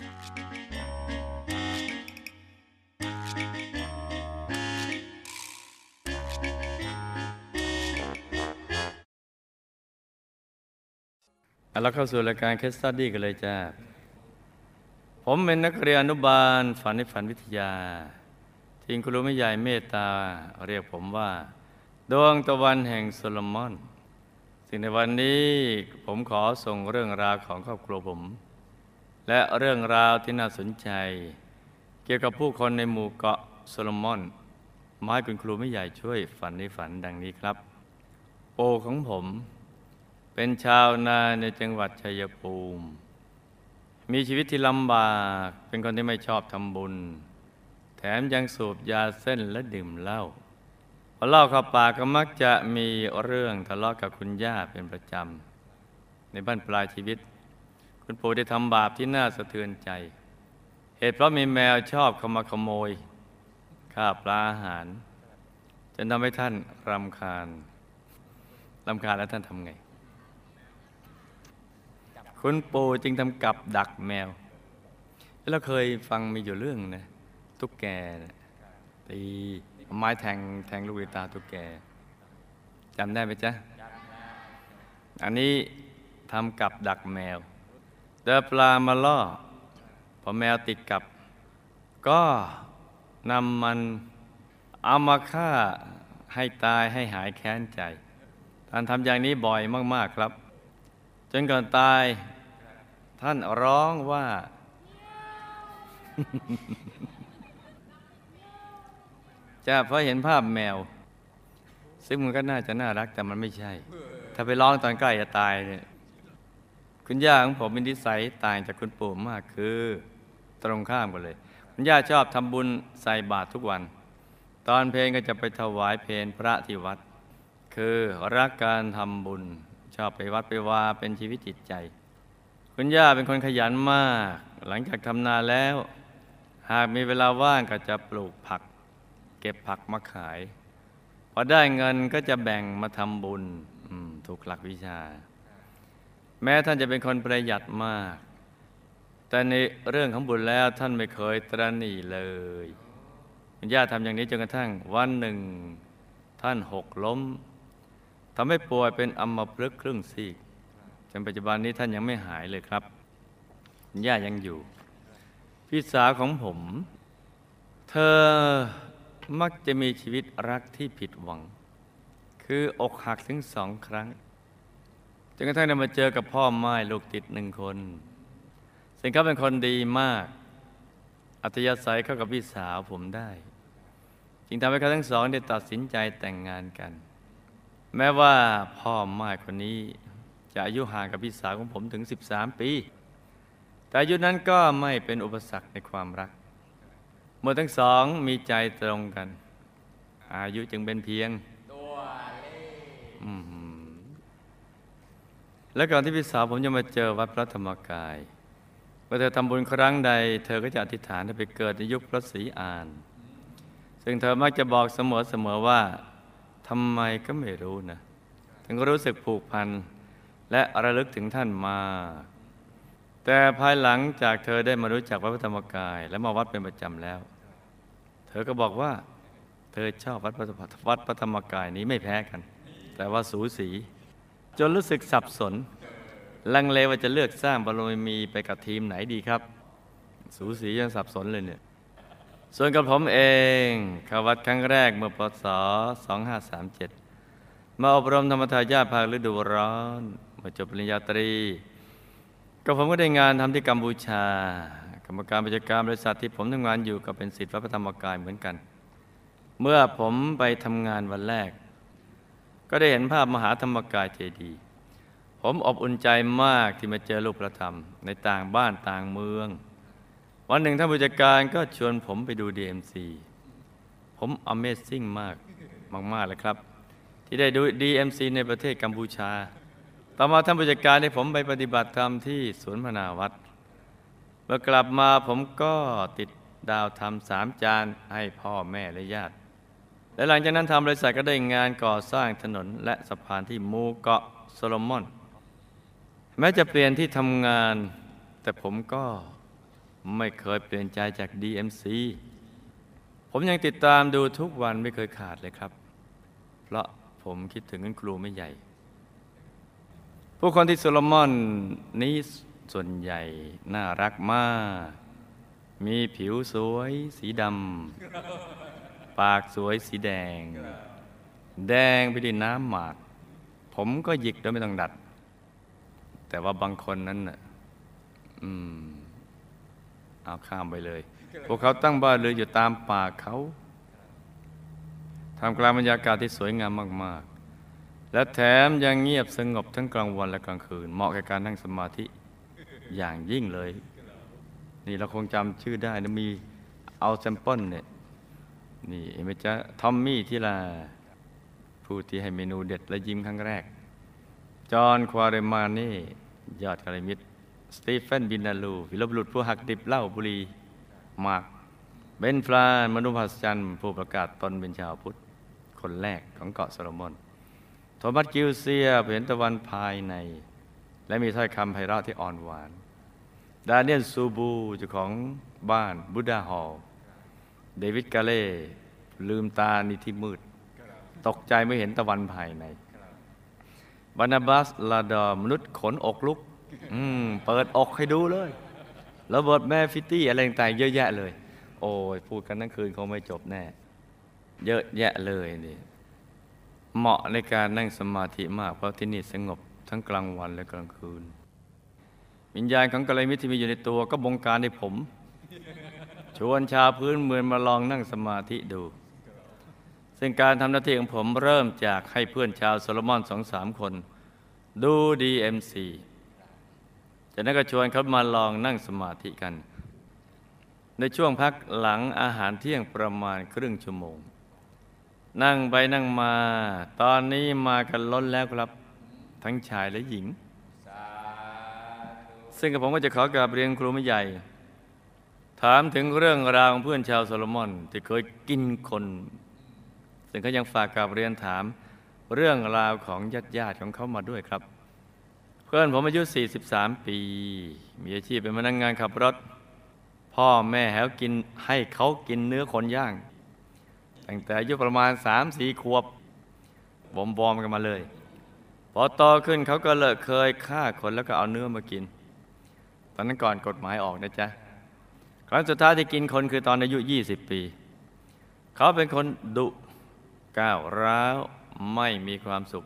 เราเข้าสู่รายการ case study กันเลยจ้า ผมเป็นนักเรียนอนุบาล ฝันในฝันวิทยา ที่คุณครูไม่ใหญ่เมตตา เรียกผมว่า ดวงตะวันแห่งโซโลมอน ซึ่งในวันนี้ผมขอส่งเรื่องราวของครอบครัวผม และเรื่องราวที่น่าสนใจ เกี่ยวกับผู้คนในหมู่เกาะโซโลมอนไม้คุณครูไม่ใหญ่ช่วยฝันในฝันดังนี้ครับ โปของผม เป็นชาวนาในจังหวัดชัยภูมิ มีชีวิตที่ลำบาก เป็นคนที่ไม่ชอบทำบุญ แถมยังสูบยาเส้นและดื่มเหล้าพอเล่าเข้าปากก็มักจะมีเรื่องทะเลาะกับคุณย่าเป็นประจำ ในบ้านปลายชีวิต คุณปู่ได้ทำบาปที่น่าสะเทือนใจ เหตุเพราะมีแมวชอบเข้ามาขโมยข้าปลาอาหารจนทำให้ท่านรำคาญรำคาญแล้วท่านทำไง คุณปู่จึงทำกับดักแมว แล้วเราเคยฟังมีอยู่เรื่องนะตุ๊กแกนะตีไม้แทงแทงลูกตาตุ๊กแกจำได้ไหมจ๊ะ อันนี้ทำกับดักแมว เดินปลามาล่อ พอแมวติดกับ ก็นำมันเอามาฆ่าให้ตายให้หายแค้นใจ ท่านทำอย่างนี้บ่อยมาก ๆครับ จนก่อนตาย ท่านร้องว่า จะเพราะเห็นภาพแมว ซึ่งมันก็น่าจะน่ารักแต่มันไม่ใช่ ถ้าไปร้องตอนใกล้จะตายเนี่ย คุณย่าของผมเป็นนิสัยต่างจากคุณปู่มากคือ ตรงข้ามกันเลย คุณย่าชอบทำบุญใส่บาตรทุกวัน ตอนเพลงก็จะไปถวายเพลงพระที่วัด คือรักการทำบุญ ชอบไปวัดไปวาเป็นชีวิตจิตใจ คุณย่าเป็นคนขยันมาก หลังจากทำนาแล้ว หากมีเวลาว่างก็จะปลูกผัก เก็บผักมาขาย พอได้เงินก็จะแบ่งมาทำบุญถูกหลักวิชา แม้ท่านจะเป็นคนประหยัดมาก แต่ในเรื่องของบุญแล้วท่านไม่เคยตรณีเลยคุณย่าทำอย่างนี้จนกระทั่งวันหนึ่ง ท่านหกล้มทำให้ป่วยเป็นอัมพฤกษ์ครึ่งซีกจนปัจจุบันนี้ท่านยังไม่หายเลยครับคุณย่ายังอยู่ พี่สาวของผม เธอมักจะมีชีวิตรักที่ผิดหวัง คืออกหักถึงสองครั้ง นกระทั่งได้มาเจอกับพ่อไม้ลูกติดหนึ่งคน ซึ่งเขาเป็นคนดีมาก อัธยาศัยเข้ากับพี่สาวผมได้ จึงทำให้เขาทั้งสองได้ตัดสินใจแต่งงานกัน แม้ว่าพ่อไม้คนนี้จะอายุห่างกับพี่สาวของผมถึง 13 ปี แต่อายุนั้นก็ไม่เป็นอุปสรรคในความรัก เมื่อทั้งสองมีใจตรงกัน อายุจึงเป็นเพียงอืม และก่อนที่พี่สาวผมจะมาเจอวัดพระธรรมกายเมื่อเธอทำบุญครั้งใด เธอก็จะอธิษฐานให้ไปเกิดในยุคพระศรีอาน ซึ่งเธอมักจะบอกเสมอๆว่าทำไมก็ไม่รู้นะถึงก็รู้สึกผูกพันและระลึกถึงท่านมากแต่ภายหลังจากเธอได้มารู้จักวัดพระธรรมกาย และมาวัดเป็นประจำแล้ว เธอก็บอกว่า เธอชอบวัดพระวัดพระธรรมกายนี้ไม่แพ้กัน แต่ว่าสูสี จนรู้สึกสับสน ลังเลว่าจะเลือกสร้างบารมีไปกับทีมไหนดีครับ สูสียังสับสนเลยเนี่ยส่วนกับผมเองเข้าวัดครั้งแรกเมื่อพศ2537 มาอบรมธรรมทายาทภาคฤดูร้อนมาจบปริญญาตรี ก็ผมก็ได้งานทำที่กัมพูชา กรรมการกิจการบริษัทที่ผมทำงานอยู่ก็เป็นศิษย์วัดพระธรรมกายเหมือนกัน เมื่อผมไปทำงานวันแรก ก็ได้เห็นภาพมหาธรรมกายเจดีย์ผมอบอุ่นใจมากที่มาเจอลูกประธรรม ในต่างบ้านต่างเมือง วันหนึ่งท่านผู้จัดการก็ชวนผมไปดู DMC ผม Amazing มากมากๆเลยครับ ที่ได้ดู DMC ในประเทศกัมพูชา ต่อมาท่านผู้จัดการให้ผมไปปฏิบัติธรรมที่สวนพนาวัดเมื่อกลับมาผมก็ติดดาวทำสามจานให้พ่อแม่และญาติ และหลังจากนั้นทำบริษัทก็ได้งานก่อสร้างถนนและสะพานที่มูเกาะโซโลมอน แม้จะเปลี่ยนที่ทำงาน แต่ผมก็ไม่เคยเปลี่ยนใจจาก DMC ผมยังติดตามดูทุกวันไม่เคยขาดเลยครับ เพราะผมคิดถึงครูไม่ใหญ่ ผู้คนที่โซโลมอนนี้ส่วนใหญ่น่ารักมาก มีผิวสวยสีดำ ปากสวยสีแดง แดงไปด้วยน้ำหมาก ผมก็หยิกโดยไม่ต้องดัด แต่ว่าบางคนนั้นน่ะอืมเอาข้ามไปเลย พวกเขาตั้งบ้านเรือนอยู่ตามป่าเขาทำกลางบรรยากาศที่สวยงามมาก ๆ และแถมยังเงียบสงบทั้งกลางวันและกลางคืน เหมาะแก่การนั่งสมาธิอย่างยิ่งเลย นี่เราคงจำชื่อได้นะมีเอาแซมเปิลเนี่ย นี่เห็นไหมจ๊ะทอมมี่ที่ลา ผู้ที่ให้เมนูเด็ดและยิ้มครั้งแรก จอห์นควาเรมานี่ ยอดกาลมิตสตีเฟนบินาลูวิลบุรุษผู้หักดิบเหล้าบุรีมาร์กเบนฟลานมนุษย์พัสจันผู้ประกาศตนเป็นชาวพุทธ คนแรกของเกาะโซโลมอนโทมัสกิลเซียเห็นตะวันภายใน และมีถ้อยคำไพเราะที่อ่อนหวาน ดาเนียลซูบูเจ้าของบ้านบุดาฮอล เดวิดกาเล่ลืมตาในที่มืด ตกใจไม่เห็นตะวันภายในบานาบัสลาดอมนุษย์ขนอกลุกอืมเปิดอกให้ดูเลยแล้วบทแม่ฟิตตี้อะไรต่างๆเยอะแยะเลย โอ้ยพูดกันทั้งคืนคงไม่จบแน่ เยอะแยะเลยนี่เหมาะในการนั่งสมาธิมากเพราะที่นี่สงบทั้งกลางวันและกลางคืน วิญญาณของกัลยาณมิตรที่มีอยู่ในตัวก็บงการให้ผม ชวนชาวพื้นเมืองมาลองนั่งสมาธิดู ซึ่งการทำหน้าที่ของผมเริ่มจากให้เพื่อนชาวโซโลมอนสองสามคน ดู DMC จากนั้นก็ชวนเขามาลองนั่งสมาธิกัน ในช่วงพักหลังอาหารเที่ยงประมาณครึ่งชั่วโมง นั่งไปนั่งมา ตอนนี้มากันล้นแล้วครับ ทั้งชายและหญิง ซึ่งกับผมก็จะขอกราบเรียนครูไม่ใหญ่ ถามถึงเรื่องราวของเพื่อนชาวโซโลมอนที่เคยกินคน ซึ่งเขายังฝากกราบเรียนถามเรื่องราวของญาติญาติของเขามาด้วยครับ เพื่อนผมอายุ 43 ปี มีอาชีพเป็นพนักงงานขับรถ พ่อแม่แหวกินให้เขากินเนื้อคนย่าง ตั้งแต่อายุประมาณ 3-4 ขวบบอมบอมกันมาเลย พอโตขึ้นเขาก็เลิกเคยฆ่าคนแล้วก็เอาเนื้อมากิน ตอนนั้นก่อนกฎหมายออกนะจ๊ะ ครั้งสุดท้ายที่กินคนคือตอนอายุ 20 ปี เขาเป็นคนดุก้าวร้าวไม่มีความสุข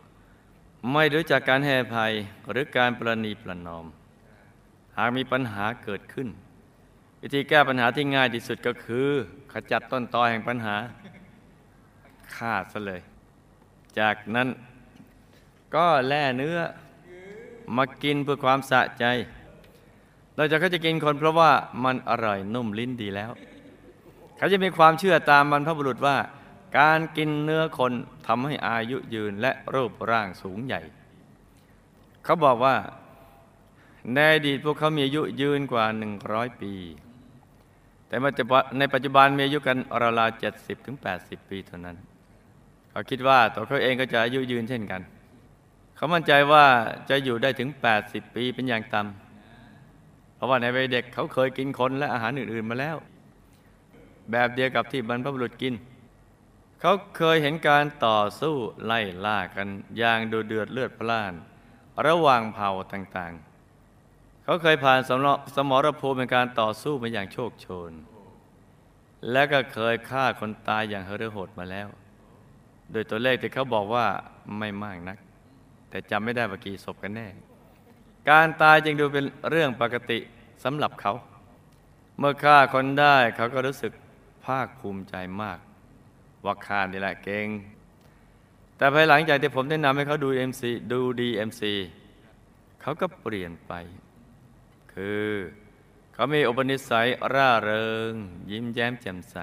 ไม่รู้จักการให้อภัยหรือการประนีประนอม หากมีปัญหาเกิดขึ้น วิธีแก้ปัญหาที่ง่ายที่สุดก็คือ ขจัดต้นตอแห่งปัญหาฆ่าซะเลย จากนั้นก็แล่เนื้อมากินเพื่อความสะใจ เราจะเขาจะกินคนเพราะว่ามันอร่อยนุ่มลิ้นดีแล้ว เขาจะมีความเชื่อตามบรรพบุรุษว่า การกินเนื้อคนทำให้อายุยืนและรูปร่างสูงใหญ่ เขาบอกว่าในอดีตพวกเขามีอายุยืนกว่า 100 ปี แต่ในปัจจุบันมีอายุกันราวๆ70ถึง80ปีเท่านั้น เขาคิดว่าตัวเขาเองก็จะอายุยืนเช่นกัน เขามั่นใจว่าจะอยู่ได้ถึง 80 ปีเป็นอย่างต่ำ ราะว่าในวัยเด็กเขาเคยกินคนและอาหารอื่น ๆมาแล้ว แบบเดียวกับที่บรรพบุรุษกิน เขาเคยเห็นการต่อสู้ไล่ล่ากันอย่างดูเดือดเลือดพล่าน ระหว่างเผ่าต่างๆ เขาเคยผ่านสมรภูมิเป็นการต่อสู้มาอย่างโชคโชน และก็เคยฆ่าคนตายอย่างเฮรโหดมาแล้ว โดยตัวเลขที่เขาบอกว่าไม่มากนัก แต่จำไม่ได้ว่ากี่ศพกันแน่การตายจึงดูเป็นเรื่องปกติ สำหรับเขา เมื่อฆ่าคนได้เขาก็รู้สึกภาคภูมิใจมากว่าข้านี่แหละเก่ง แต่ภายหลังจากที่ผมแนะนำให้เขาดู MC ดู DMC เขาก็เปลี่ยนไป คือเขามีอุปนิสัยร่าเริง ยิ้มแย้มแจ่มใส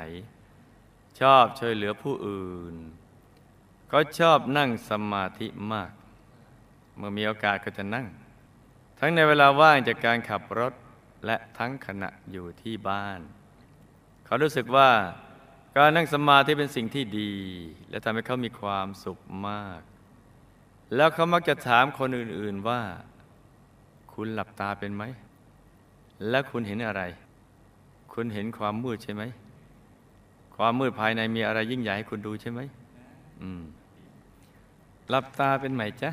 ชอบช่วยเหลือผู้อื่นเขาชอบนั่งสมาธิมาก เมื่อมีโอกาสก็จะนั่ง ทั้งในเวลาว่างจากการขับรถ และทั้งขณะอยู่ที่บ้าน เขารู้สึกว่าการนั่งสมาธิเป็นสิ่งที่ดี และทำให้เขามีความสุขมาก แล้วเขามักจะถามคนอื่น ๆว่า คุณหลับตาเป็นไหม และคุณเห็นอะไร คุณเห็นความมืดใช่ไหม ความมืดภายในมีอะไรยิ่งใหญ่ให้คุณดูใช่ไหมอืมหลับตาเป็นไหมจ๊ะ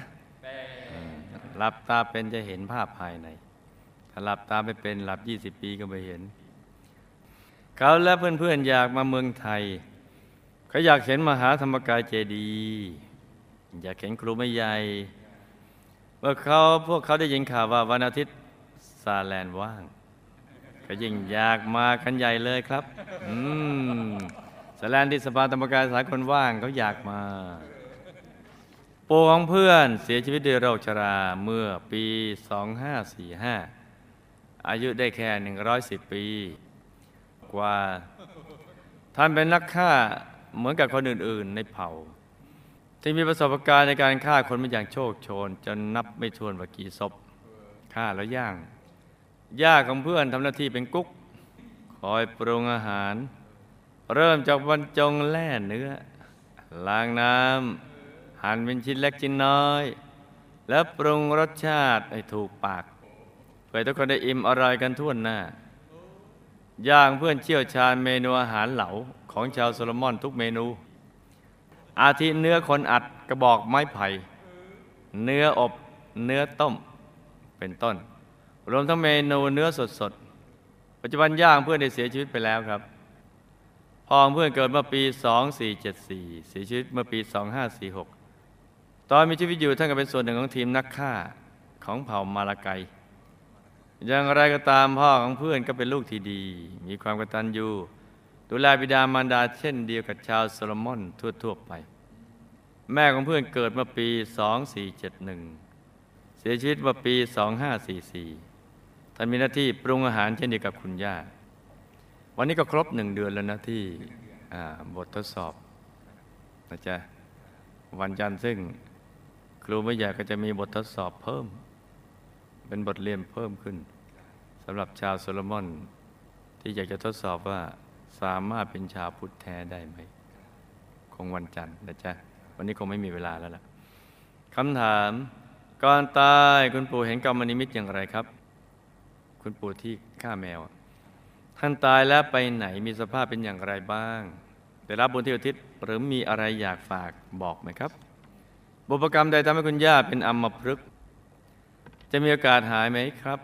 หลับตาเป็นจะเห็นภาพภายใน หลับตาไม่เป็นหลับ20ปีก็ไม่เห็น เขาและเพื่อนๆอยากมาเมืองไทย เขาอยากเห็นมหาธรรมกายเจดีย์อยากเห็นครูไม่ใหญ่เมื่อเขาพวกเขาได้ยินข่าวว่าวันอาทิตย์ซาแลนว่าง ก็ยิ่งอยากมากันใหญ่เลยครับ อืมซาแลนที่สภาธรรมกายสากลว่างเขาอยากมาปู่ของเพื่อนเสียชีวิตด้วยโรคชราเมื่อปี 2545 อายุได้แค่ 110 ปี กว่า ท่านเป็นนักฆ่าเหมือนกับคนอื่น ๆ ในเผ่า ที่มีประสบการณ์ในการฆ่าคนมาอย่างโชคโชน จนนับไม่ถ้วนว่ากี่ศพฆ่าแล้วย่าง ย่าของเพื่อนทำหน้าที่เป็นกุ๊ก คอยปรุงอาหาร เริ่มจากบรรจงแล่เนื้อ ล้างน้ำหั่นเป็นชิ้นเล็กชิ้นน้อย แล้วปรุงรสชาติให้ถูกปาก เพื่อทุกคนได้อิ่มอร่อยกันทั่วหน้า ย่างเพื่อนเชี่ยวชาญเมนูอาหารเหลาของชาวโซโลมอนทุกเมนู อาทิเนื้อคนอัดกระบอกไม้ไผ่ เนื้ออบเนื้อต้มเป็นต้น รวมทั้งเมนูเนื้อสดๆ ปัจจุบันย่างเพื่อนได้เสียชีวิตไปแล้วครับพ่อเพื่อนเกิดเมื่อปี 2474 เสียชีวิตเมื่อปี 2546 ตอนมีชีวิตอยู่ท่านก็เป็นส่วนหนึ่งของทีมนักฆ่าของเผ่ามาลาไก อย่างไรก็ตามพ่อของเพื่อนก็เป็นลูกที่ดี มีความกตัญญูดูแลบิดามารดาเช่นเดียวกับชาวโซโลมอนทั่วๆไป แม่ของเพื่อนเกิดมื่อปี 2471 เสียชีวิตมื่อปี 2544 ท่านมีหน้าที่ปรุงอาหารเช่นเดียวกับคุณย่า วันนี้ก็ครบหนึ่งเดือนแล้วนะที่บททดสอบนะจ๊ะวันจันทร์ซึ่ง ครูไม่ใหญ่ก็จะมีบททดสอบเพิ่ม เป็นบทเรียนเพิ่มขึ้นสำหรับชาวโซโลมอน ที่อยากจะทดสอบว่าสามารถเป็นชาวพุทธแท้ได้ไหม คงวันจันทร์นะจ๊ะ วันนี้คงไม่มีเวลาแล้วล่ะคำถามก่อนตายคุณปู่เห็นกรรมนิมิตอย่างไรครับ คุณปู่ที่ฆ่าแมว ท่านตายแล้วไปไหนมีสภาพเป็นอย่างไรบ้าง ได้รับบุญที่อุทิศหรือมีอะไรอยากฝากบอกไหมครับ บุพกรรมใดทำให้คุณย่าเป็นอัมพฤกษ์ จะมีโอกาสหายไหมครับ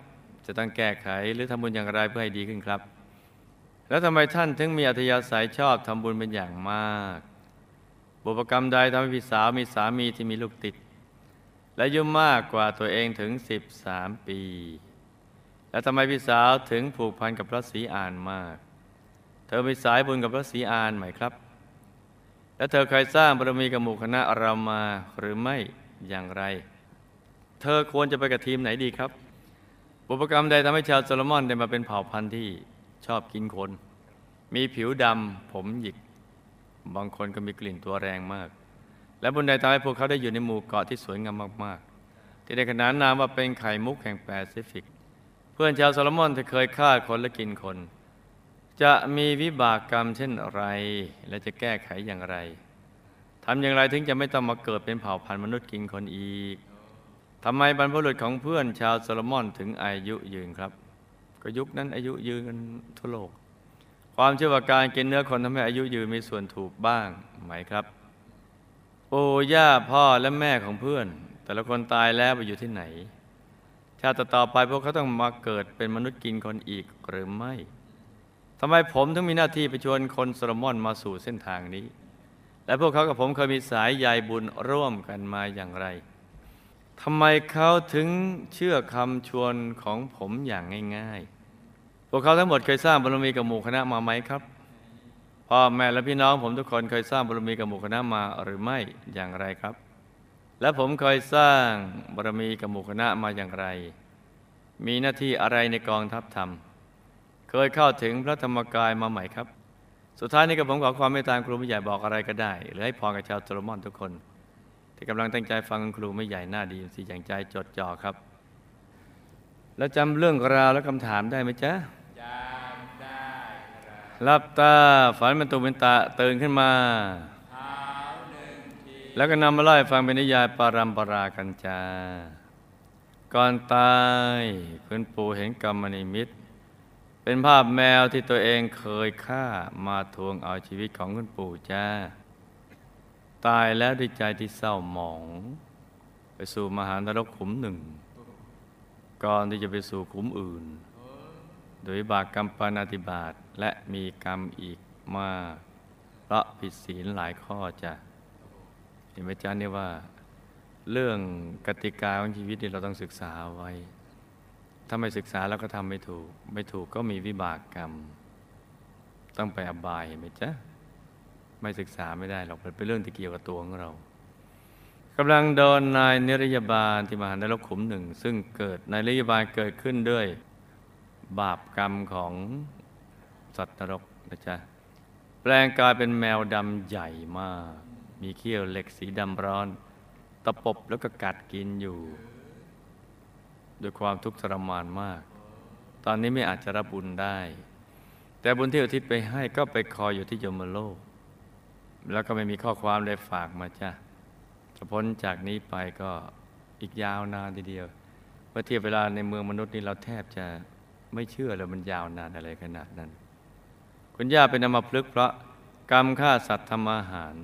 จะต้องแก้ไขหรือทำบุญอย่างไรเพื่อให้ดีขึ้นครับ แล้วทำไมท่านถึงมีอัธยาศัยชอบทำบุญเป็นอย่างมาก บุพกรรมใดทำให้พี่สาวมีสามีที่มีลูกติด และอายุมากกว่าตัวเองถึง 13 ปี แล้วทำไมพี่สาวถึงผูกพันกับพระศรีอานมาก เธอมีสายบุญกับพระศรีอาริย์ไหมครับ และเธอเคยสร้างบารมีกับหมู่คณะเรามาหรือไม่อย่างไร เธอควรจะไปกับทีมไหนดีครับบุพกรรมใดทำให้ชาวโซโลมอนได้มาเป็นเผ่าพันธุ์ที่ชอบกินคน มีผิวดำผมหยิก บางคนก็มีกลิ่นตัวแรงมาก และบุญใดทำให้พวกเขาได้อยู่ในหมู่เกาะที่สวยงามมาก ๆ ที่ได้ขนานนามว่าเป็นไข่มุกแห่งแปซิฟิก เพื่อนชาวโซโลมอนที่เคยฆ่าคนและกินคน จะมีวิบากกรรมเช่นไร และจะแก้ไขอย่างไรทำอย่างไรถึงจะไม่ต้องมาเกิดเป็นเผ่าพันธุ์มนุษย์กินคนอีก ทำไมบรรพบุรุษของเพื่อนชาวโซโลมอนถึงอายุยืนครับ ก็ยุคนั้นอายุยืนกันทั่วโลก ความเชื่อว่าการกินเนื้อคนทำให้อายุยืนมีส่วนถูกบ้างไหมครับปู่ย่าพ่อและแม่ของเพื่อน แต่ละคนตายแล้วไปอยู่ที่ไหน ชาติต่อไปพวกเขาต้องมาเกิดเป็นมนุษย์กินคนอีกหรือไม่ทำไมผมถึงมีหน้าที่ไปชวนคนโซโลมอนมาสู่เส้นทางนี้ และพวกเขากับผมเคยมีสายใยบุญร่วมกันมาอย่างไร ทำไมเขาถึงเชื่อคำชวนของผมอย่างง่ายๆ พวกเขาทั้งหมดเคยสร้างบารมีกับหมู่คณะมาไหมครับ พ่อแม่และพี่น้องผมทุกคนเคยสร้างบารมีกับหมู่คณะมาหรือไม่อย่างไรครับ และผมเคยสร้างบารมีกับหมู่คณะมาอย่างไร มีหน้าที่อะไรในกองทัพธรรม เคยเข้าถึงพระธรรมกายมาใหมครับ สุดท้ายนี้กับผมขอความเมตตาครูผู้ใหญ่บอกอะไรก็ได้ หรือให้พรกับชาวโซโลมอนทุกคน กำลังตั้งใจฟังครูไม่ใหญ่หน้าดีสิอย่างใจจดจ่อครับ แล้วจำเรื่องราวและคำถามได้ไหมจ๊ะจำได้หลับตาฝันเป็นตุเป็นตาตื่นขึ้นมา แล้วก็นำมาเล่าให้ฟังเป็นนิยายปารัมปรากันจาก่อนตายคุณปู่เห็นกรรมนิมิตเป็นภาพแมวที่ตัวเองเคยฆ่ามาทวงเอาชีวิตของคุณปู่จ้า ตายแล้วด้วยใจที่เศร้าหมอง ไปสู่มหานรกขุมหนึ่ง ก่อนที่จะไปสู่ขุมอื่น โดยบากกรรมปานาติบาตและมีกรรมอีกมากเพราะผิดศีลหลายข้อจ้ะเห็นไหมจ๊ะเนี่ยว่า เรื่องกติกาของชีวิตนี่เราต้องศึกษาไว้ ถ้าไม่ศึกษาแล้วก็ทำไม่ถูก ไม่ถูกก็มีวิบากกรรม ต้องไปอบายเห็นไหมจ๊ะ ไม่ศึกษาไม่ได้หรอกเป็นเรื่องที่เกี่ยวกับตัวของเรากำลังโดนนายนิรยาบาลที่มหานรกขุมหนึ่ง ซึ่งเกิดนายนิรยาบาลเกิดขึ้นด้วย บาปกรรมของสัตว์นรกนะจ๊ะแปลงกายเป็นแมวดำใหญ่มาก มีเขี้ยวเหล็กสีดำร้อน ตะปบแล้วก็กัดกินอยู่ ด้วยความทุกข์ทรมานมาก ตอนนี้ไม่อาจจะรับบุญได้ แต่บุญที่อุทิศไปให้ก็ไปคอยอยู่ที่ยมโลก แล้วก็ไม่มีข้อความเลยฝากมาจ้ะจะพ้นจากนี้ไปก็อีกยาวนานทีเดียวเมื่อเทียบเวลาในเมืองมนุษย์นี่เราแทบจะไม่เชื่อเลยมันยาวนานอะไรขนาดนั้น คุณย่าเป็นนำมาพลึกเพราะกรรมฆ่าสัตว์ทำอาหาร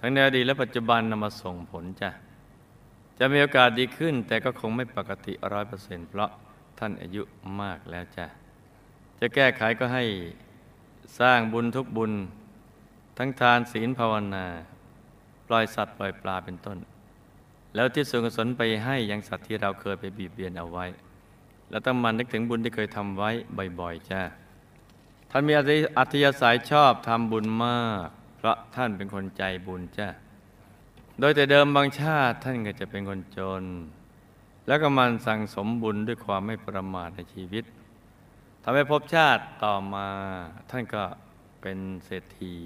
ทั้งในอดีตและปัจจุบันนำมาส่งผลจ้ะจะมีโอกาสดีขึ้น แต่ก็คงไม่ปกติร้อยเปอร์เซ็นต์เพราะท่านอายุมากแล้วจ้ะจะแก้ไขก็ให้สร้างบุญทุกบุญ ทั้งทานศีลภาวนา ปล่อยสัตว์ปล่อยปลาเป็นต้น แล้วที่ส่วนกุศลไปให้ยังสัตว์ที่เราเคยไปบีบเบียนเอาไว้ แล้วต้องมันนึกถึงบุญที่เคยทำไว้บ่อยๆจ้าท่านมีอัธยาศัยชอบทำบุญมาก เพราะท่านเป็นคนใจบุญจ้าโดยแต่เดิมบางชาติท่านก็จะเป็นคนจน แล้วก็มันสั่งสมบุญด้วยความไม่ประมาทในชีวิตทำให้ภพชาติต่อมาท่านก็เป็นเศรษฐี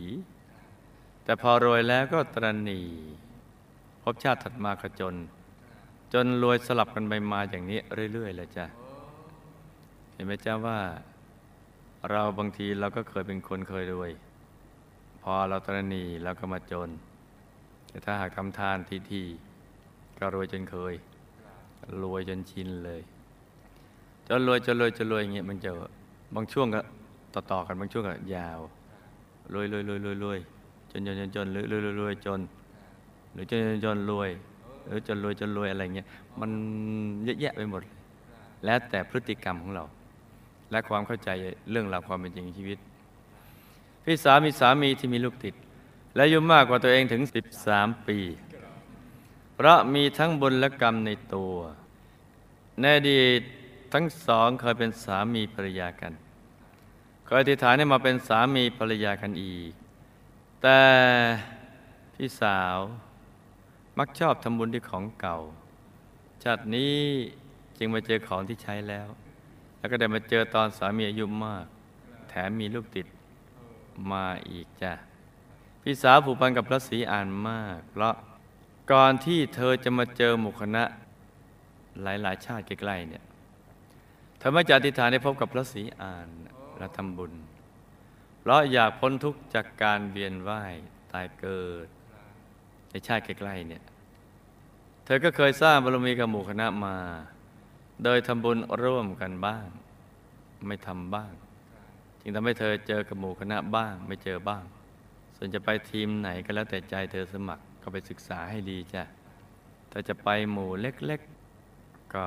แต่พอรวยแล้วก็ตรณีภพชาติถัดมาก็จน จนรวยสลับกันไปมาอย่างนี้เรื่อยๆเลยจ้ะเห็นไหมจ้าว่า เราบางทีเราก็เคยเป็นคนเคยรวย พอเราตรณีเราก็มาจน แต่ถ้าหากทำทานทีทีก็รวยจนเคย รวยจนชินเลยจนรวยจนรวยจนรวยอย่างเงี้ยมันจะบางช่วงก็ต่อๆกันบางช่วงก็ยาวรวยรวยรวยรวยรวย นจนจนจนหรือรวยรวยรวยจน หรือจนจนจนรวยหรือจนรวยจนรวยอะไรเงี้ยมันเยอะแยะไปหมด แล้วแต่พฤติกรรมของเรา และความเข้าใจเรื่องราวความเป็นจริงชีวิต พี่สามีสามีที่มีลูกติด และอายุมากกว่าตัวเองถึง 13 ปี เพราะมีทั้งบุญและกรรมในตัวในอดีตทั้งสองเคยเป็นสามีภรรยากันเคยอธิษฐานให้มาเป็นสามีภรรยากันอีก แต่พี่สาวมักชอบทำบุญด้วยของเก่าชาตินี้จึงมาเจอของที่ใช้แล้ว แล้วก็ได้มาเจอตอนสามีอายุมาก แถมมีลูกติดมาอีกจ้ะพี่สาวผูกพันกับพระศรีอานมาก เพราะก่อนที่เธอจะมาเจอหมู่คณะหลายๆ ชาติใกล้ๆเนี่ยเธอไม่จะอธิษฐานได้พบกับพระศรีอานและทำบุญ เพราะอยากพ้นทุกข์จากการเวียนว่ายตายเกิด ในชาติใกล้ๆเนี่ย เธอก็เคยสร้างบารมีกับหมู่คณะมา โดยทำบุญร่วมกันบ้าง ไม่ทำบ้าง จึงทำให้เธอเจอกับหมู่คณะบ้าง ไม่เจอบ้าง ส่วนจะไปทีมไหนก็แล้วแต่ใจเธอสมัครก็ไปศึกษาให้ดีจ้ะถ้าจะไปหมู่เล็กๆ ก็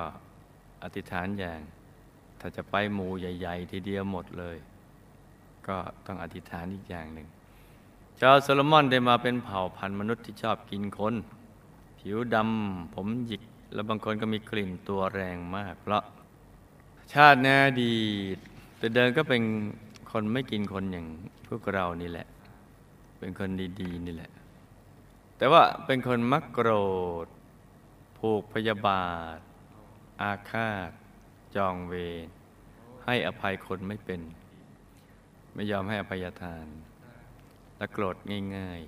อธิษฐานอย่าง ถ้าจะไปหมู่ใหญ่ ๆ ทีเดียวหมดเลย ก็ต้องอธิษฐานอีกอย่างหนึ่ง ชาวโซโลมอนได้มาเป็นเผ่าพันธุ์มนุษย์ที่ชอบกินคน ผิวดำผมหยิก แล้วบางคนก็มีกลิ่นตัวแรงมาก เพราะชาติในอดีตแต่เดินก็เป็นคนไม่กินคนอย่างพวกเรานี่แหละ เป็นคนดีๆนี่แหละ แต่ว่าเป็นคนมักโกรธ ผูกพยาบาท อาฆาต จองเวรให้อภัยคนไม่เป็น ไม่ยอมให้อภัยทาน และโกรธง่าย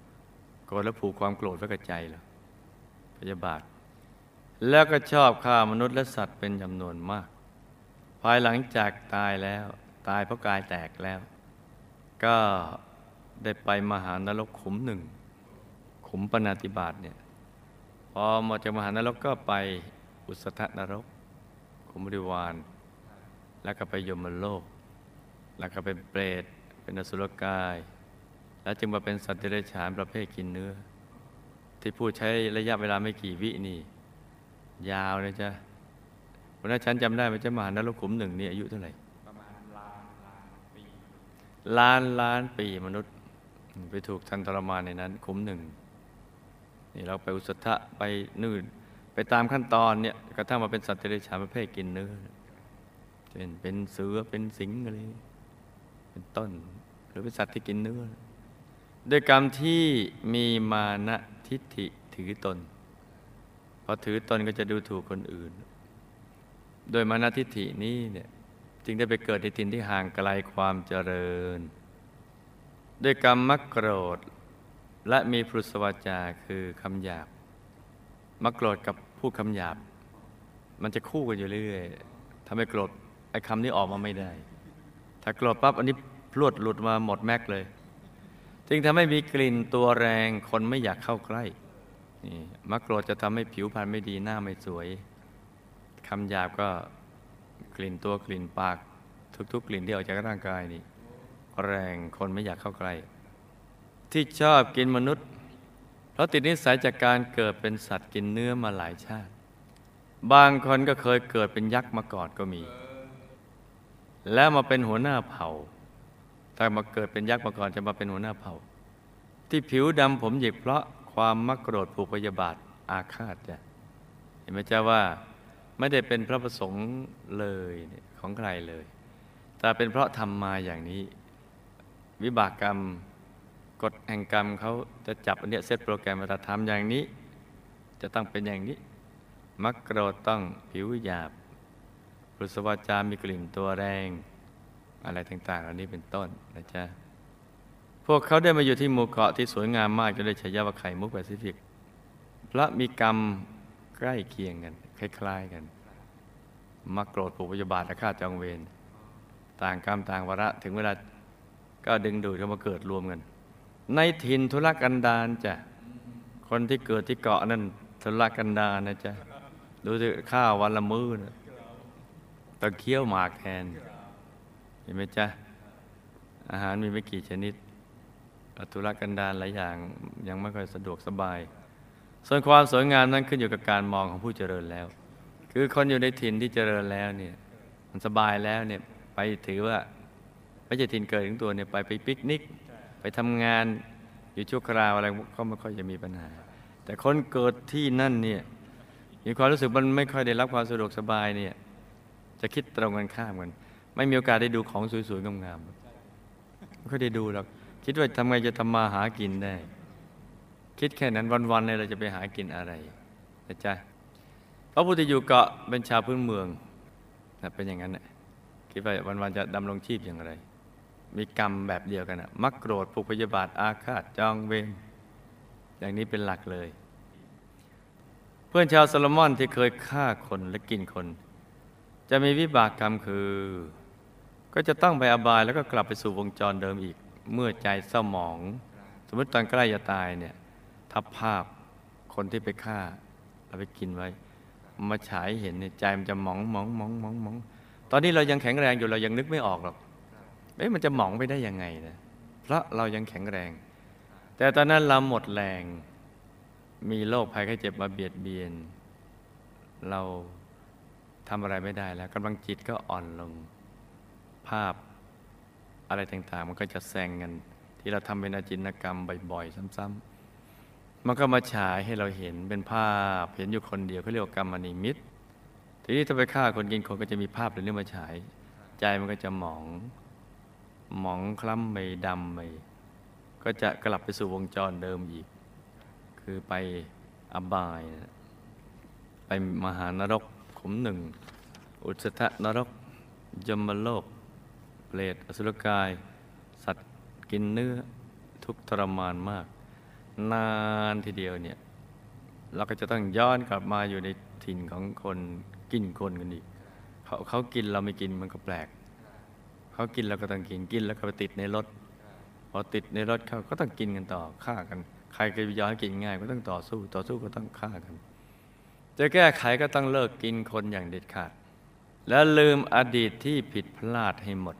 ๆ โกรธแล้วผูกความโกรธไว้กับใจแล้วพยาบาท แล้วก็ชอบฆ่ามนุษย์และสัตว์เป็นจำนวนมาก ภายหลังจากตายแล้ว ตายเพราะกายแตกแล้ว ก็ได้ไปมหานรกขุมหนึ่ง ขุมปนาติบาตเนี่ยพอมาจากมหานรกก็ไปอุสธนรกขุมบริวาร แล้วก็ไปยมโลก แล้วก็เป็นเปรต เป็นอสุรกาย แล้วจึงมาเป็นสัตว์เดรัจฉานประเภทกินเนื้อ ที่พูดใช้ระยะเวลาไม่กี่วินี่ ยาวเลยจ้ะวันนั้นฉันจำได้มันจะมหานรกขุมหนึ่งนี่อายุเท่าไหร่ประมาณล้านล้านปีล้านล้านปีมนุษย์ ไปถูกทันทรมานในนั้น ขุมหนึ่งนี่เราไปอุสธะไปนื่นไปตามขั้นตอนเนี่ยกระทั่งมาเป็นสัตว์เดรัจฉานประเภทกินเนื้อเช่นเป็นเสือเป็นสิงอะไร เป็นต้น หรือเป็นสัตว์ที่กินเนื้อ ด้วยกรรมที่มีมานะทิฏฐิถือตนพอถือตนก็จะดูถูกคนอื่น โดยมานะทิฏฐินี้เนี่ยจึงได้ไปเกิดในทินที่ห่างไกลความเจริญ ด้วยกรรมมักโกรธ และมีพุทธวาจาคือคำหยาบ มักโกรธกับพูดคำหยาบ มันจะคู่กันอยู่เรื่อยทำให้โกรธไอ้คำนี้ออกมาไม่ได้ ถ้าโกรธปั๊บอันนี้พลวดหลุดมาหมดแม็กเลย จึงทำให้มีกลิ่นตัวแรงคนไม่อยากเข้าใกล้นี่มักโกรธจะทำให้ผิวพรรณไม่ดีหน้าไม่สวยคำหยาบก็กลิ่นตัวกลิ่นปาก ทุก ๆ กลิ่นที่ออกจากร่างกายนี่ แรงคนไม่อยากเข้าใกล้ ที่ชอบกินมนุษย์ เพราะติดนิสัยจากการเกิดเป็นสัตว์กินเนื้อมาหลายชาติ บางคนก็เคยเกิดเป็นยักษ์มาก่อนก็มี แล้วมาเป็นหัวหน้าเผ่า ถ้ามาเกิดเป็นยักษ์มาก่อนจะมาเป็นหัวหน้าเผ่า ที่ผิวดำผมหยิกเพราะความมักโกรธผูกพยาบาทอาฆาตจ้ะเห็นไหมเจ้าว่าไม่ได้เป็นพระประสงค์เลยของใครเลย แต่เป็นเพราะทำมาอย่างนี้ วิบากกรรมกฎแห่งกรรมเขาจะจับอันเนี้ยเซตโปรแกรมมาทำอย่างนี้ จะต้องเป็นอย่างนี้ มักโกรธต้องผิวหยาบ ปุสวาจามีกลิ่นตัวแรง อะไรต่างๆเหล่านี้เป็นต้นนะจ๊ะพวกเขาได้มาอยู่ที่หมู่เกาะที่สวยงามมากจนได้ฉายาว่าไข่มุกแปซิฟิกพระมีกรรมใกล้เคียงกัน คล้าย ๆกันมักโกรธผูกพยาบาทและฆ่าจองเวรต่างกรรมต่างวาระถึงเวลาก็ดึงดูดเข้ามาเกิดรวมกัน ในถิ่นทุรกันดารจ้ะคนที่เกิดที่เกาะนั่นทุรกันดารนะจ๊ะดูสิข้าววันละมื้อนะ ต้องเคี้ยวหมากแทน เห็นไหมจ๊ะ อาหารมีไม่กี่ชนิดธุรกันดารหลายอย่างยังไม่ค่อยสะดวกสบาย ส่วนความสวยงามนั้นขึ้นอยู่กับการมองของผู้เจริญแล้ว คือคนอยู่ในถิ่นที่เจริญแล้วเนี่ย มันสบายแล้วเนี่ยไปถือว่าไม่ใช่ถิ่นเกิดของตัวเนี่ยไปไปปิกนิก ไปทำงานอยู่ชั่วคราวอะไรก็ไม่ค่อยจะมีปัญหา แต่คนเกิดที่นั่นเนี่ยมีความรู้สึกมันไม่ค่อยได้รับความสะดวกสบายเนี่ย จะคิดตรงกันข้ามกัน ไม่มีโอกาสได้ดูของสวยๆงามๆไม่ค่อยได้ดูหรอกคิดว่าทำไงจะทำมาหากินได้ คิดแค่นั้นวันๆเนี่ยเราจะไปหากินอะไรนะจ๊ะเพราะผู้ที่อยู่เกาะเป็นชาวพื้นเมืองนะเป็นอย่างนั้นนะคิดว่าวันๆจะดำรงชีพอย่างไร มีกรรมแบบเดียวกันนะมักโกรธผูกพยาบาทอาฆาตจองเวรอย่างนี้เป็นหลักเลย เพื่อนชาวโซโลมอนที่เคยฆ่าคนและกินคน จะมีวิบากกรรมคือ ก็จะต้องไปอบายแล้วก็กลับไปสู่วงจรเดิมอีก เมื่อใจเศร้าหมอง สมมติตอนใกล้จะตายเนี่ยทับภาพคนที่ไปฆ่าเอาไปกินไว้ มาฉายเห็นเนี่ยใจมันจะหมองหมองหมองหมองหมองตอนนี้เรายังแข็งแรงอยู่เรายังนึกไม่ออกหรอกเอ๊ะมันจะหมองไปได้ยังไงนะเพราะเรายังแข็งแรง แต่ตอนนั้นเราหมดแรง มีโรคภัยไข้เจ็บมาเบียดเบียน เรา ทำอะไรไม่ได้แล้วกำลังจิตก็อ่อนลง ภาพอะไรต่างๆ มันก็จะแซงกัน ที่เราทำเป็นอาจินกรรมบ่อยๆ ซ้ำๆมันก็มาฉายให้เราเห็นเป็นภาพเห็นอยู่คนเดียวเขาเรียกว่ากรรมนิมิตทีนี้ถ้าไปฆ่าคนกินคนก็จะมีภาพเหล่านี้มาฉาย ใจมันก็จะหมอง หมองคล้ำไปดำไปก็จะกลับไปสู่วงจรเดิมอีก คือไปอบาย ไปมหานรก มหนึ่ง อุสธนรก ยมโลกเปรตอสุรกาย สัตว์กินเนื้อทุกทรมานมาก นานทีเดียวเนี่ยเราก็จะต้องย้อนกลับมาอยู่ในถิ่นของคนกินคนกันอีกเขาเขากินเราไม่กินมันก็แปลก เขากินเราก็ต้องกินกินแล้วก็ไปติดในรถพอติดในรถเขาก็ต้องกินกันต่อฆ่ากัน ใครก็ยอมให้กินง่าย ก็ต้องต่อสู้ ต่อสู้ก็ต้องฆ่ากัน จะแก้ไขก็ต้องเลิกกินคนอย่างเด็ดขาด แล้วลืมอดีตที่ผิดพลาดให้หมด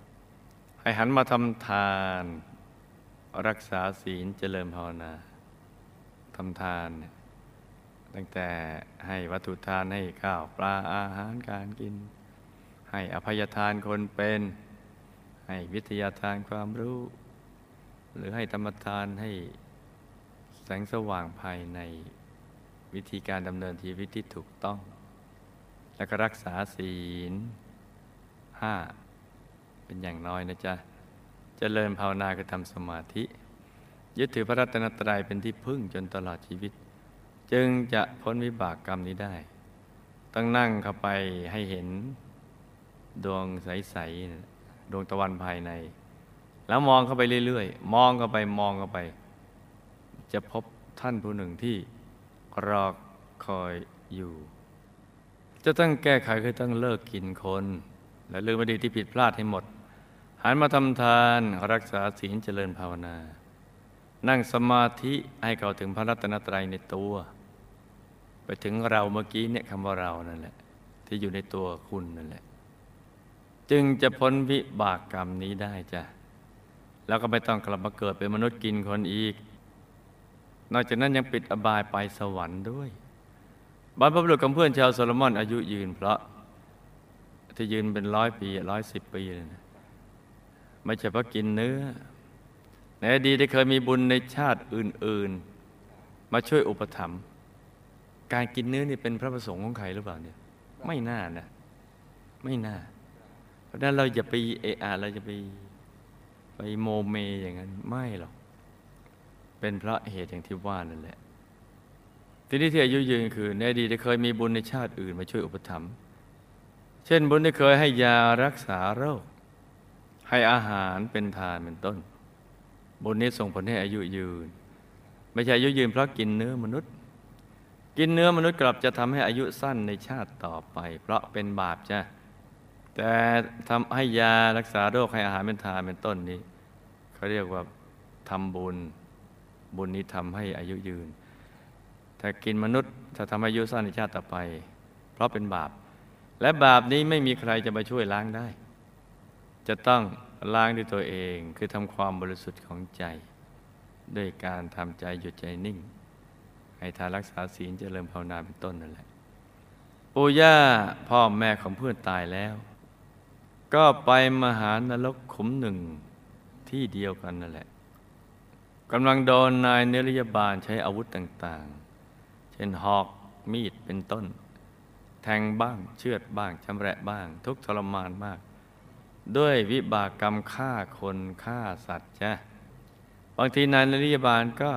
ให้หันมาทำทาน รักษาศีลเจริญภาวนาทำทาน ตั้งแต่ให้วัตถุทานให้ข้าวปลาอาหารการกิน ให้อภัยทานคนเป็น ให้วิทยาทานความรู้ หรือให้ธรรมทานให้แสงสว่างภายใน วิธีการดำเนินชีวิตที่ถูกต้อง แล้วก็รักษาศีลห้าเป็นอย่างน้อยนะจ๊ะจะเจริญภาวนาคือทำสมาธิ ยึดถือพระรัตนตรัยเป็นที่พึ่งจนตลอดชีวิต จึงจะพ้นวิบากกรรมนี้ได้ ต้องนั่งเข้าไปให้เห็นดวงใสๆดวงตะวันภายใน แล้วมองเข้าไปเรื่อยๆ มองเข้าไปมองเข้าไป จะพบท่านผู้หนึ่งที่ รอคอยอยู่ จะต้องแก้ไขคือต้องเลิกกินคน และลืมอดีตที่ผิดพลาดให้หมด หันมาทำทานรักษาศีลเจริญภาวนา นั่งสมาธิให้เข้าถึงพระรัตนตรัยในตัว ไปถึงเราเมื่อกี้เนี่ยคำว่าเรานั่นแหละ ที่อยู่ในตัวคุณนั่นแหละ จึงจะพ้นวิบากกรรมนี้ได้จ้ะแล้วก็ไม่ต้องกลับมาเกิดเป็นมนุษย์กินคนอีก นอกจากนั้นยังปิดอบายไปสวรรค์ด้วยบรรพบุรุษของเพื่อนชาวโซโลมอนอายุยืนเพราะที่ยืนเป็นร้อยปีร้อยสิบปีเลยนะไม่ใช่เพราะกินเนื้อในอดีตได้เคยมีบุญในชาติอื่น ๆ มาช่วยอุปถัมภ์การกินเนื้อนี่เป็นพระประสงค์ของใครหรือเปล่าเนี่ย ไม่น่านะไม่น่า เพราะนั้นเราอย่าไปเอะอะเราจะไปไปโมเมอย่างนั้น ไม่หรอก เป็นเพราะเหตุอย่างที่ว่านั่นแหละ ทีนี้ที่อายุยืนคือ ในอดีตเคยมีบุญในชาติอื่นมาช่วยอุปถัมภ์เช่นบุญได้เคยให้ยารักษาโรค ให้อาหารเป็นทานเป็นต้น บุญนี้ส่งผลให้อายุยืน ไม่ใช่อายุยืนเพราะกินเนื้อมนุษย์ กินเนื้อมนุษย์กลับจะทำให้อายุสั้นในชาติต่อไป เพราะเป็นบาปจ้ะแต่ทำให้ยารักษาโรคให้อาหารเป็นทานเป็นต้นนี้เขาเรียกว่าทำบุญ บุญนี้ทำให้อายุยืน ถ้ากินมนุษย์ถ้าทำให้อายุสั้นในชาติต่อไป เพราะเป็นบาป และบาปนี้ไม่มีใครจะมาช่วยล้างได้ จะต้องล้างด้วยตัวเองคือทำความบริสุทธิ์ของใจ ด้วยการทำใจหยุดใจนิ่ง ให้ทานรักษาศีลเจริญภาวนาเป็นต้นนั่นแหละปู่ย่าพ่อแม่ของเพื่อนตายแล้ว ก็ไปมหานรกขุมหนึ่งที่เดียวกันนั่นแหละ กำลังโดนนายเนริยบาลใช้อาวุธต่างๆ เช่นหอกมีดเป็นต้น แทงบ้างเชือดบ้างชำแระบ้าง ทุกทรมานมาก ด้วยวิบากกรรมฆ่าคนฆ่าสัตว์จ้ะบางทีนายนริยบาลก็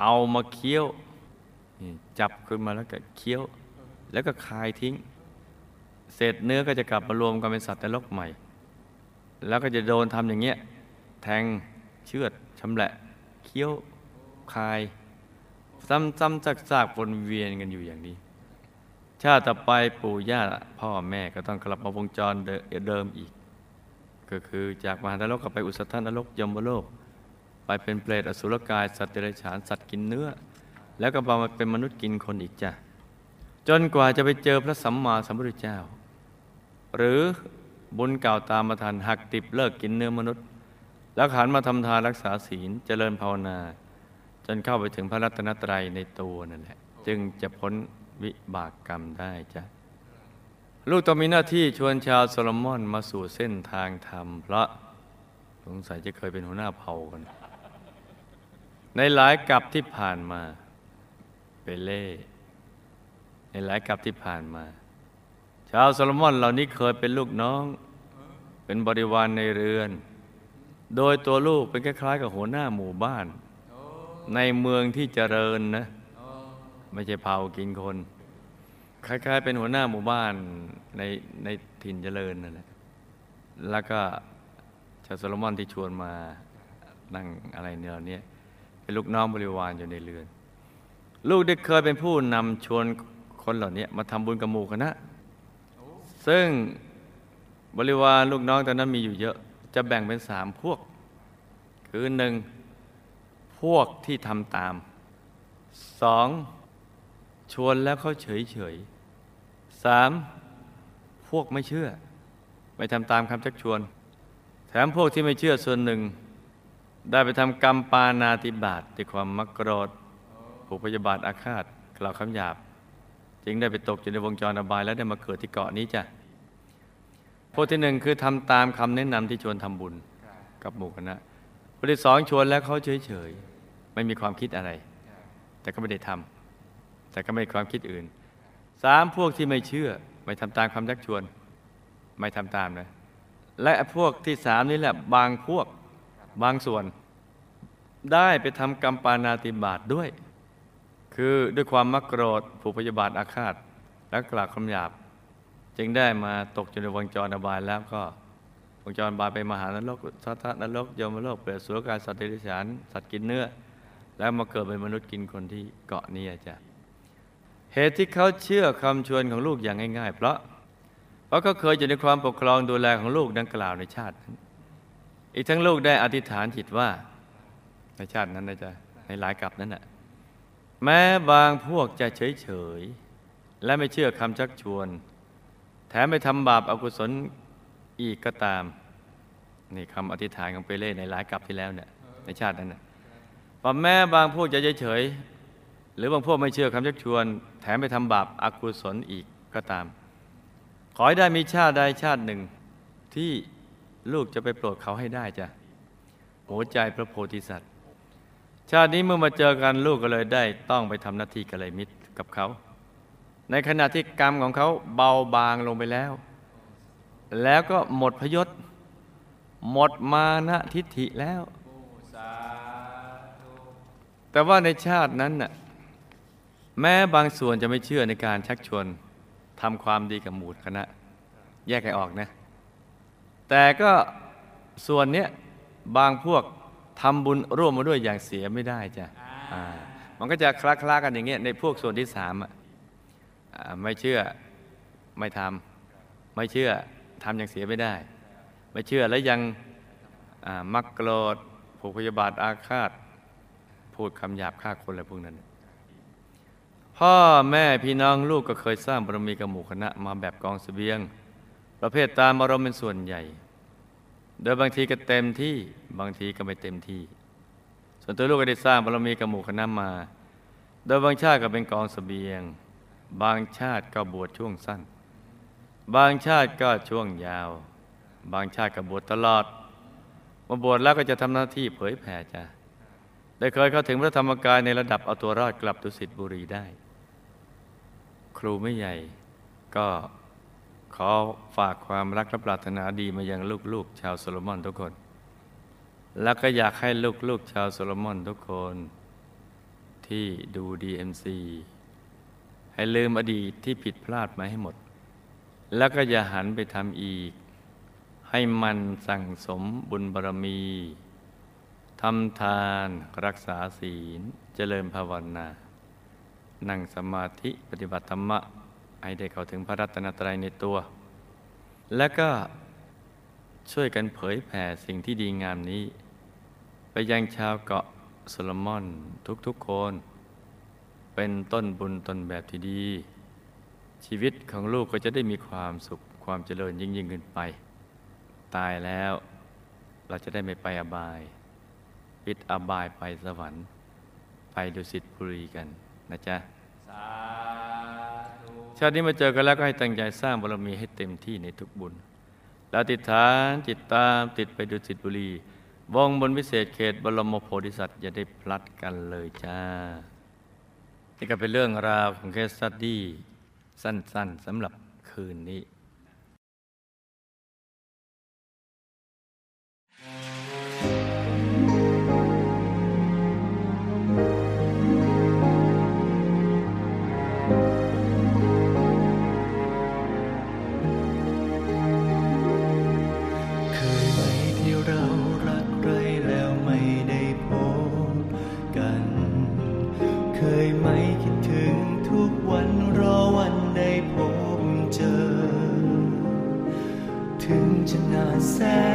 เอามาเคี้ยวจับขึ้นมาแล้วก็เคี้ยว แล้วก็คายทิ้ง เศษเนื้อก็จะกลับมารวมกันเป็นสัตว์นรกใหม่ แล้วก็จะโดนทำอย่างเงี้ยแทงเชือด ชำแหละเคี้ยวคาย ซ้ำๆซากๆวนเวียนกันอยู่อย่างนี้ ชาติต่อไปปู่ย่าพ่อแม่ก็ต้องกลับมาวงจรเดิมอีก ก็คือจากมหานรกกลับไปอุสธานรกยมโลก ไปเป็นเปรตอสุรกาย สัตว์เดรัจฉานสัตว์กินเนื้อ แล้วก็มาเป็นมนุษย์กินคนอีกจ้ะจนกว่าจะไปเจอพระสัมมาสัมพุทธเจ้า หรือบุญเก่าตามมาทันหักติบเลิกกินเนื้อมนุษย์ แล้วขันมาทำทานรักษาศีลเจริญภาวนา จนเข้าไปถึงพระรัตนตรัยในตัวนั่นแหละ จึงจะพ้นวิบากกรรมได้จ้ะลูกต้องมีหน้าที่ชวนชาวโซโลมอนมาสู่เส้นทางธรรมเพราะสงสัยจะเคยเป็นหัวหน้าเผ่ากัน ในหลายกับที่ผ่านมาเปเล่ในหลายกับที่ผ่านมา ชาวโซโลมอนเหล่านี้เคยเป็นลูกน้อง เป็นบริวารในเรือน โดยตัวลูกเป็นคล้ายๆ กับหัวหน้าหมู่บ้าน ในเมืองที่เจริญนะ ไม่ใช่เผากินคน คล้ายๆ เป็นหัวหน้าหมู่บ้านในในถิ่นเจริญนั่นแหละแล้วก็ชาวโซโลมอนที่ชวนมานั่งอะไรเนี่ยเหล่านี้เป็นลูกน้องบริวารอยู่ในเรือน ลูกได้เคยเป็นผู้นำชวนคนเหล่านี้มาทำบุญกับหมู่คณะซึ่งบริวารลูกน้องตอนนั้นมีอยู่เยอะ จะแบ่งเป็นสามพวก คือหนึ่งพวกที่ทำตามสองชวนแล้วเขาเฉยเฉยสามพวกไม่เชื่อ ไม่ทำตามคำชักชวน แถมพวกที่ไม่เชื่อส่วนหนึ่ง ได้ไปทำกรรมปานาติบาตด้วยความมักโกรธผูกพยาบาทอาฆาตกล่าวคำหยาบ จึงได้ไปตกอยู่ในวงจรอบายแล้วได้มาเกิดที่เกาะนี้จ้ะ พวกที่หนึ่งคือทำตามคำแนะนำที่ชวนทำบุญกับหมู่คณะพวกที่สองชวนแล้วเขาเฉยเฉยไม่มีความคิดอะไร แต่ก็ไม่ได้ทำแต่ก็ไม่มีความคิดอื่นสามพวกที่ไม่เชื่อ ไม่ทำตามคำชักชวน ไม่ทำตามนะและพวกที่สามนี่แหละบางพวกบางส่วน ได้ไปทำกรรมปานาติบาตด้วย คือด้วยความมักโกรธผูกพยาบาทอาฆาต และกล่าวคำหยาบ จึงได้มาตกอยู่ในวงจรอบายแล้วก็วงจรบายไปมหานรกสัตนรกยมโลกเปรตสุรกายสัตว์เดรัจฉานสัตว์กินเนื้อ แล้วมาเกิดเป็นมนุษย์กินคนที่เกาะนี้จ้ะเหตุที่เขาเชื่อคำชวนของลูกอย่างง่าย ๆ เพราะเพราะเขาเคยอยู่ในความปกครองดูแลของลูกดังกล่าวในชาตินั้นอีกทั้งลูกได้อธิษฐานจิตว่า ในชาตินั้นนะจ๊ะในหลายกับนั้นน่ะแม้บางพวกจะเฉยๆและไม่เชื่อคำชักชวน แถมไปทำบาปอากุศลอีกก็ตาม นี่คำอธิษฐานของเปเล่ในหลายกับที่แล้วเนี่ยในชาตินั้นน่ะแม้บางพวกจะเฉยหรือบางพวกไม่เชื่อคำชักชวน แถมไปทำบาปอากุศลอีกก็ตาม ขอให้ได้มีชาติใดชาติหนึ่ง ที่ลูกจะไปโปรดเขาให้ได้จ้ะหัวใจพระโพธิสัตว์ ชาตินี้เมื่อมาเจอกันลูกก็เลยได้ต้องไปทำหน้าที่กัลยมิตรกับเขา ในขณะที่กรรมของเขาเบาบางลงไปแล้ว แล้วก็หมดพยศ หมดมานะทิฏฐิแล้ว แต่ว่าในชาตินั้นน่ะแม้บางส่วนจะไม่เชื่อในการชักชวนทำความดีกับหมู่คณะ แยกให้ออกนะ แต่ก็ส่วนเนี้ยบางพวกทำบุญร่วมมาด้วยอย่างเสียไม่ได้จ้ะมันก็จะคลาคลากันอย่างเงี้ยในพวกส่วนที่สามอะ ไม่เชื่อไม่ทำไม่เชื่อทำอย่างเสียไม่ได้ ไม่เชื่อแล้วยังมักโกรธผูกพยาบาทอาฆาต พูดคำหยาบฆ่าคนอะไรพวกนั้น พ่อแม่พี่น้องลูกก็เคยสร้างบารมีกับหมู่คณะมาแบบกองสเสบียง ประเภทตามอารมณ์เป็นส่วนใหญ่ โดยบางทีก็เต็มที่บางทีก็ไม่เต็มที่ ส่วนตัวลูกก็ได้สร้างบารมีกับหมู่คณะมา โดยบางชาติก็เป็นกองสเสบียง บางชาติก็บวชช่วงสั้น บางชาติก็ช่วงยาว บางชาติก็บวชตลอดมาบวชแล้วก็จะทำหน้าที่เผยแผ่จ้ะได้เคยเข้าถึงพระธรรมกายในระดับเอาตัวรอดกลับดุสิตบุรีได้ ครูไม่ใหญ่ก็ขอฝากความรักและปรารถนาดีมายังลูกๆ ชาวโซโลมอนทุกคน แล้วก็อยากให้ลูกๆ ชาวโซโลมอนทุกคน ที่ดู DMC ให้ลืมอดีตที่ผิดพลาดมาให้หมด แล้วก็อย่าหันไปทำอีก ให้มันสั่งสมบุญบารมีทำทานรักษาศีลเจริญภาวนา นั่งสมาธิปฏิบัติธรรมะ ให้ได้เข้าถึงพระรัตนตรัยในตัว และก็ช่วยกันเผยแผ่สิ่งที่ดีงามนี้ ไปยังชาวเกาะโซโลมอนทุกๆคน เป็นต้นบุญต้นแบบที่ดี ชีวิตของลูกก็จะได้มีความสุขความเจริญยิ่งยิ่งขึ้นไป ตายแล้วเราจะได้ไม่ไปอบาย ปิดอบายไปสวรรค์ ไปดุสิตบุรีกันนะจ๊ะชาตินี้มาเจอกันแล้วก็ให้ตั้งใจสร้างบารมีให้เต็มที่ในทุกบุญแล้วติดฐานจิตตามติดไปดูสิตบุรีวงบนวิเศษเขตบรมโพธิสัตว์อย่าได้พลัดกันเลยจ้า นี่ก็เป็นเรื่องราวของเคสตัดดี้สั้นๆสำหรับคืนนี้ ถึ